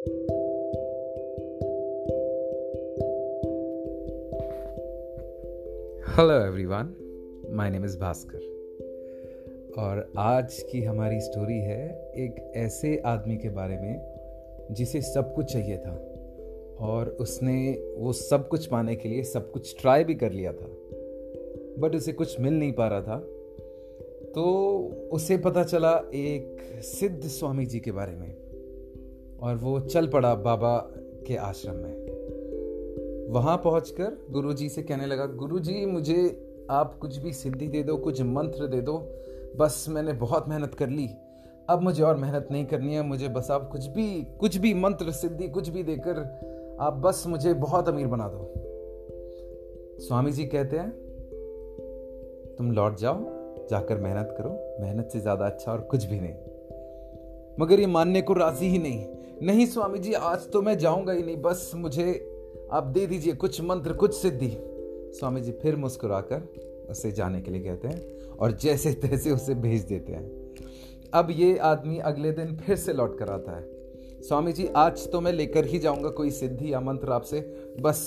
Hello everyone my name is Bhaskar और आज की हमारी स्टोरी है एक ऐसे आदमी के बारे में जिसे सब कुछ चाहिए था और उसने वो सब कुछ पाने के लिए सब कुछ ट्राई भी कर लिया था बट उसे कुछ मिल नहीं पा रहा था। तो उसे पता चला एक सिद्ध स्वामी जी के बारे में। और वो चल पड़ा बाबा के आश्रम में। वहाँ पहुंचकर गुरुजी से कहने लगा, गुरुजी, मुझे आप कुछ भी सिद्धि दे दो, कुछ मंत्र दे दो, बस मैंने बहुत मेहनत कर ली। अब मुझे और मेहनत नहीं करनी है, मुझे बस आप कुछ भी कुछ भी मंत्र, सिद्धि, कुछ भी देकर आप बस मुझे बहुत अमीर बना दो। स्वामी जी कहते हैं, तुम लौट जाओ, जाकर मेहनत करो, मेहनत से ज़्यादा अच्छा और कुछ भी नहीं। मगर ये मानने को राज़ी ही नहीं। नहीं स्वामी जी आज तो मैं जाऊँगा ही नहीं। बस मुझे आप दे दीजिए कुछ मंत्र, कुछ सिद्धि। स्वामी जी फिर मुस्कुराकर उसे जाने के लिए कहते हैं और जैसे तैसे उसे भेज देते हैं। अब ये आदमी अगले दिन फिर से लौट कर आता है। स्वामी जी आज तो मैं लेकर ही जाऊँगा कोई सिद्धि या मंत्र आपसे। बस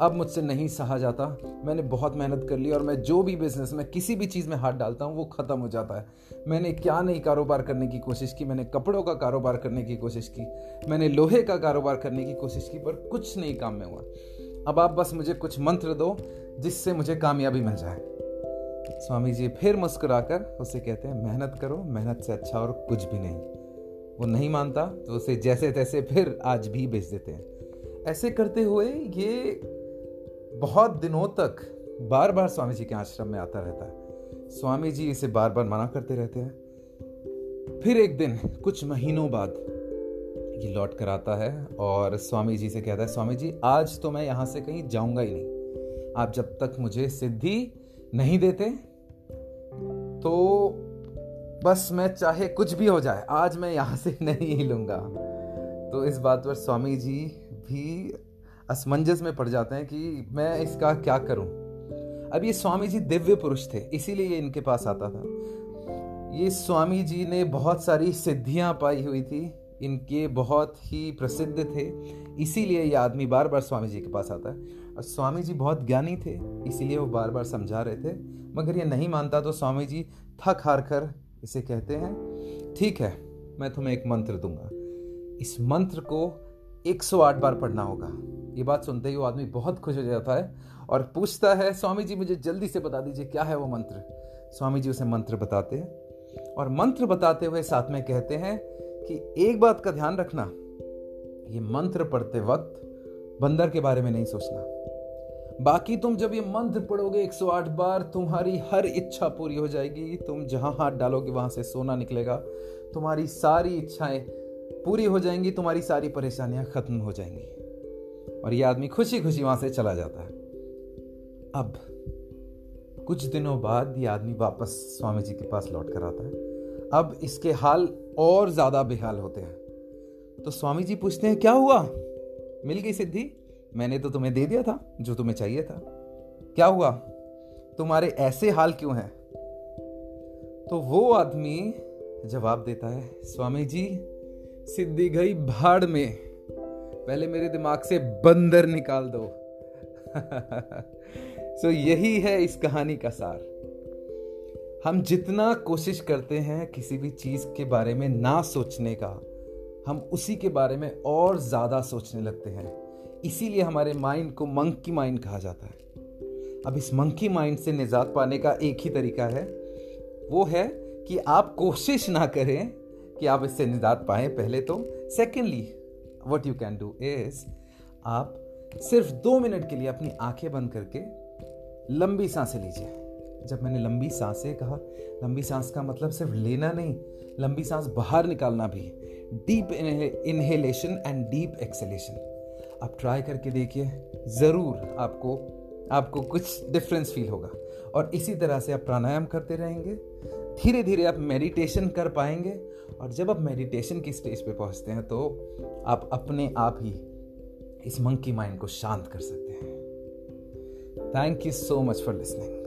अब मुझसे नहीं सहा जाता। मैंने बहुत मेहनत कर ली और मैं जो भी बिज़नेस में किसी भी चीज़ में हाथ डालता हूँ, वो ख़त्म हो जाता है। मैंने क्या नहीं कारोबार करने की कोशिश की? मैंने कपड़ों का कारोबार करने की कोशिश की। मैंने लोहे का कारोबार करने की कोशिश की, पर कुछ नहीं काम में हुआ। अब आप बस मुझे कुछ मंत्र दो, जिससे मुझे कामयाबी मिल जाए। स्वामी जी फिर मुस्कुराकर उसे कहते हैं, मेहनत करो, मेहनत से अच्छा और कुछ भी नहीं। वो नहीं मानता तो उसे जैसे तैसे फिर आज भी बेच देते हैं। ऐसे करते हुए ये बहुत दिनों तक बार बार स्वामी जी के आश्रम में आता रहता है। स्वामी जी इसे बार बार मना करते रहते हैं। फिर एक दिन, कुछ महीनों बाद, ये लौट कर आता है और स्वामी जी से कहता है स्वामी जी आज तो मैं यहाँ से कहीं जाऊँगा ही नहीं। आप जब तक मुझे सिद्धि नहीं देते तो बस मैं चाहे कुछ भी हो जाए, आज मैं यहाँ से नहीं हिलूँगा। तो इस बात पर स्वामी जी भी असमंजस में पड़ जाते हैं कि मैं इसका क्या करूँ? अब ये स्वामी जी दिव्य पुरुष थे, इसीलिए ये इनके पास आता था। ये स्वामी जी ने बहुत सारी सिद्धियाँ पाई हुई थी, इनके बहुत ही प्रसिद्ध थे, इसीलिए ये आदमी बार बार स्वामी जी के पास आता है। और स्वामी जी बहुत ज्ञानी थे, इसीलिए वो बार बार समझा रहे थे। मगर ये नहीं मानता तो स्वामी जी थक हार कर इसे कहते हैं, ठीक है, मैं तुम्हें एक मंत्र दूँगा। इस मंत्र को 108 बार पढ़ना होगा। ये बात सुनते ही वो आदमी बहुत खुश हो जाता है और पूछता है, स्वामी जी, मुझे जल्दी से बता दीजिए, क्या है वो मंत्र? स्वामी जी उसे मंत्र बताते हैं और मंत्र बताते हुए साथ में कहते हैं कि एक बात का ध्यान रखना, ये मंत्र पढ़ते वक्त बंदर के बारे में नहीं सोचना। बाकी तुम जब ये मंत्र पढ़ोगे 108 बार, तुम्हारी हर इच्छा पूरी हो जाएगी। तुम जहाँ हाथ डालोगे, वहाँ से सोना निकलेगा। तुम्हारी सारी इच्छाएँ पूरी हो जाएँगी, तुम्हारी सारी परेशानियाँ खत्म हो जाएँगी। और ये आदमी खुशी खुशी वहाँ से चला जाता है। अब, कुछ दिनों बाद ये आदमी वापस स्वामी जी के पास लौट कर आता है। अब इसके हाल और ज़्यादा बेहाल होते हैं। तो स्वामी जी पूछते हैं, क्या हुआ? मिल गई सिद्धि? मैंने तो तुम्हें दे दिया था, जो तुम्हें चाहिए था। क्या हुआ? तुम्हारे ऐसे हाल क्यों हैं? तो वो आदमी जवाब देता है स्वामी जी सिद्धि गई भाड़ में। पहले मेरे दिमाग से बंदर निकाल दो। सो so, यही है इस कहानी का सार। हम जितना कोशिश करते हैं किसी भी चीज़ के बारे में ना सोचने का हम उसी के बारे में और ज़्यादा सोचने लगते हैं। इसीलिए हमारे माइंड को मंकी माइंड कहा जाता है। अब इस मंकी माइंड से निजात पाने का एक ही तरीका है। वो है कि आप कोशिश ना करें कि आप इससे निजात पाए पहले तो। Secondly what you can do is आप सिर्फ़ दो मिनट के लिए अपनी आँखें बंद करके लंबी साँसें लीजिए। जब मैंने लंबी साँसें कहा, लंबी सांस का मतलब सिर्फ़ लेना नहीं, लंबी सांस बाहर निकालना भी deep inhalation and deep exhalation आप ट्राई करके देखिए, ज़रूर आपको आपको कुछ डिफरेंस फील होगा। और इसी तरह से आप प्राणायाम करते रहेंगे। धीरे धीरे आप मेडिटेशन कर पाएँगे। और जब आप मेडिटेशन की स्टेज पे पहुँचते हैं तो आप अपने आप ही इस मंकी माइंड को शांत कर सकते हैं। Thank you so much for listening